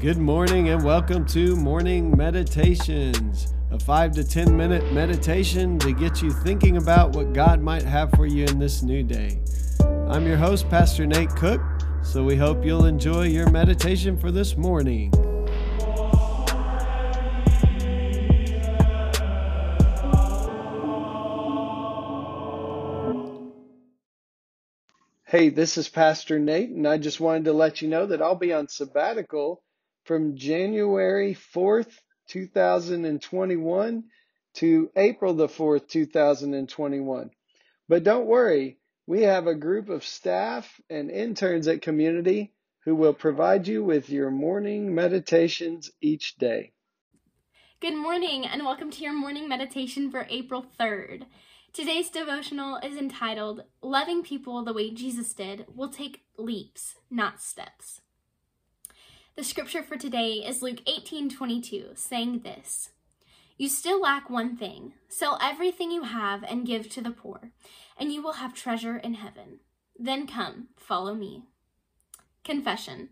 Good morning and welcome to Morning Meditations, a five to 10 minute meditation to get you thinking about what God might have for you in this new day. I'm your host, Pastor Nate Cook, so we hope you'll enjoy your meditation for this morning. Hey, this is Pastor Nate, and I just wanted to let you know that I'll be on sabbatical from January 4th, 2021 to April the 4th, 2021. But don't worry, we have a group of staff and interns at Community who will provide you with your morning meditations each day. Good morning, and welcome to your morning meditation for April 3rd. Today's devotional is entitled Loving People the Way Jesus Did Will Take Leaps, Not Steps. The scripture for today is Luke 18:22, saying this: You still lack one thing. Sell everything you have and give to the poor, and you will have treasure in heaven. Then come, follow me. Confession.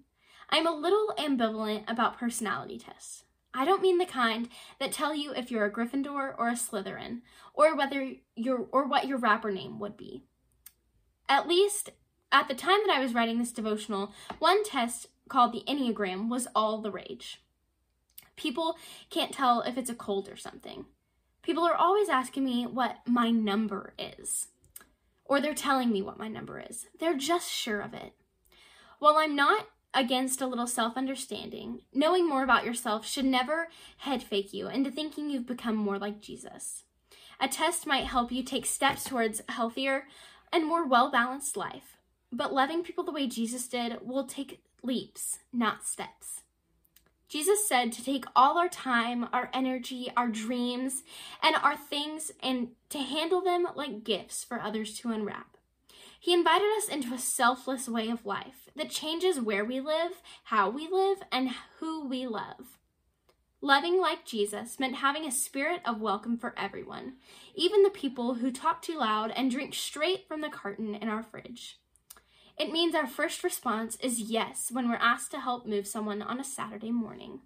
I'm a little ambivalent about personality tests. I don't mean the kind that tell you if you're a Gryffindor or a Slytherin, or whether your or what your rapper name would be. At least at the time that I was writing this devotional, one test called the Enneagram was all the rage. People can't tell if it's a cold or something. People are always asking me what my number is, or they're telling me what my number is. They're just sure of it. While I'm not against a little self understanding, knowing more about yourself should never head fake you into thinking you've become more like Jesus. A test might help you take steps towards a healthier and more well balanced life, but loving people the way Jesus did will take leaps, not steps. Jesus said to take all our time, our energy, our dreams, and our things and to handle them like gifts for others to unwrap. He invited us into a selfless way of life that changes where we live, how we live, and who we love. Loving like Jesus meant having a spirit of welcome for everyone, even the people who talk too loud and drink straight from the carton in our fridge. It means our first response is yes when we're asked to help move someone on a Saturday morning.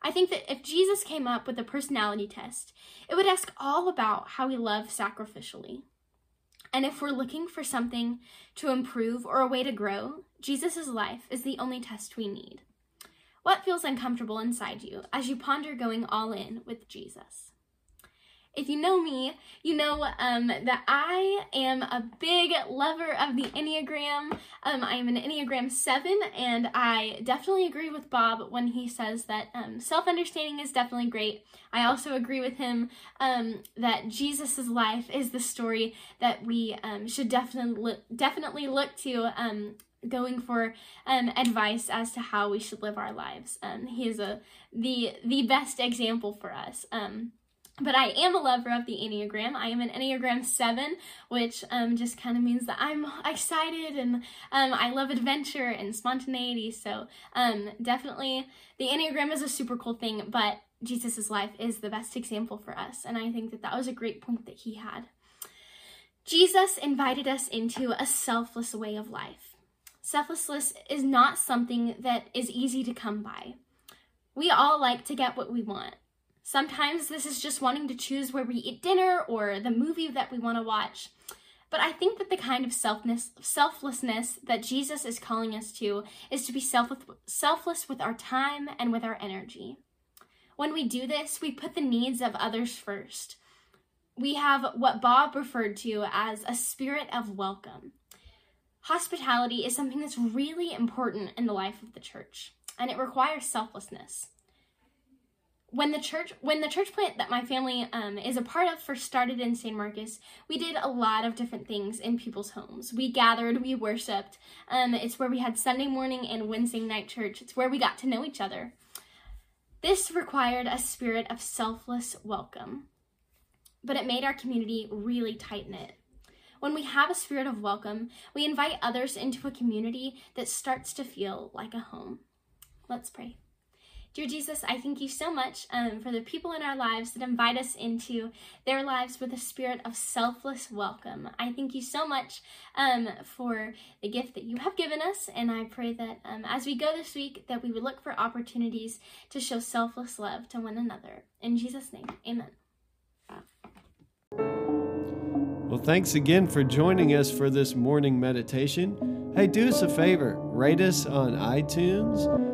I think that if Jesus came up with a personality test, it would ask all about how we love sacrificially. And if we're looking for something to improve or a way to grow, Jesus' life is the only test we need. What feels uncomfortable inside you as you ponder going all in with Jesus? If you know me, you know um, that I am a big lover of the Enneagram. Um, I am an Enneagram 7, and I definitely agree with Bob when he says that um, self understanding is definitely great. I also agree with him um, that Jesus' life is the story that we um, should definitely, definitely look to um, going for um, advice as to how we should live our lives. Um, he is a the the best example for us. Um, but I am a lover of the Enneagram. I am an Enneagram 7, which um, just kind of means that I'm excited and um, I love adventure and spontaneity. So, um, definitely, the Enneagram is a super cool thing, but Jesus' life is the best example for us. And I think that that was a great point that he had. Jesus invited us into a selfless way of life. Selflessness is not something that is easy to come by. We all like to get what we want. Sometimes this is just wanting to choose where we eat dinner or the movie that we want to watch. But I think that the kind of selfness, selflessness that Jesus is calling us to is to be self- selfless with our time and with our energy. When we do this, we put the needs of others first. We have what Bob referred to as a spirit of welcome. Hospitality is something that's really important in the life of the church, and it requires selflessness when the church when the church plant that my family um, is a part of first started in San Marcos, we did a lot of different things in people's homes. We gathered, we worshipped. Um, it's where we had Sunday morning and Wednesday night church. It's where we got to know each other. This required a spirit of selfless welcome, but it made our community really tight knit. When we have a spirit of welcome, we invite others into a community that starts to feel like a home. Let's pray. Dear Jesus, I thank you so much um, for the people in our lives that invite us into their lives with a spirit of selfless welcome. I thank you so much um, for the gift that you have given us, and I pray that um, as we go this week, that we would look for opportunities to show selfless love to one another. In Jesus' name, amen. Well, thanks again for joining us for this morning meditation. Hey, do us a favor rate us on iTunes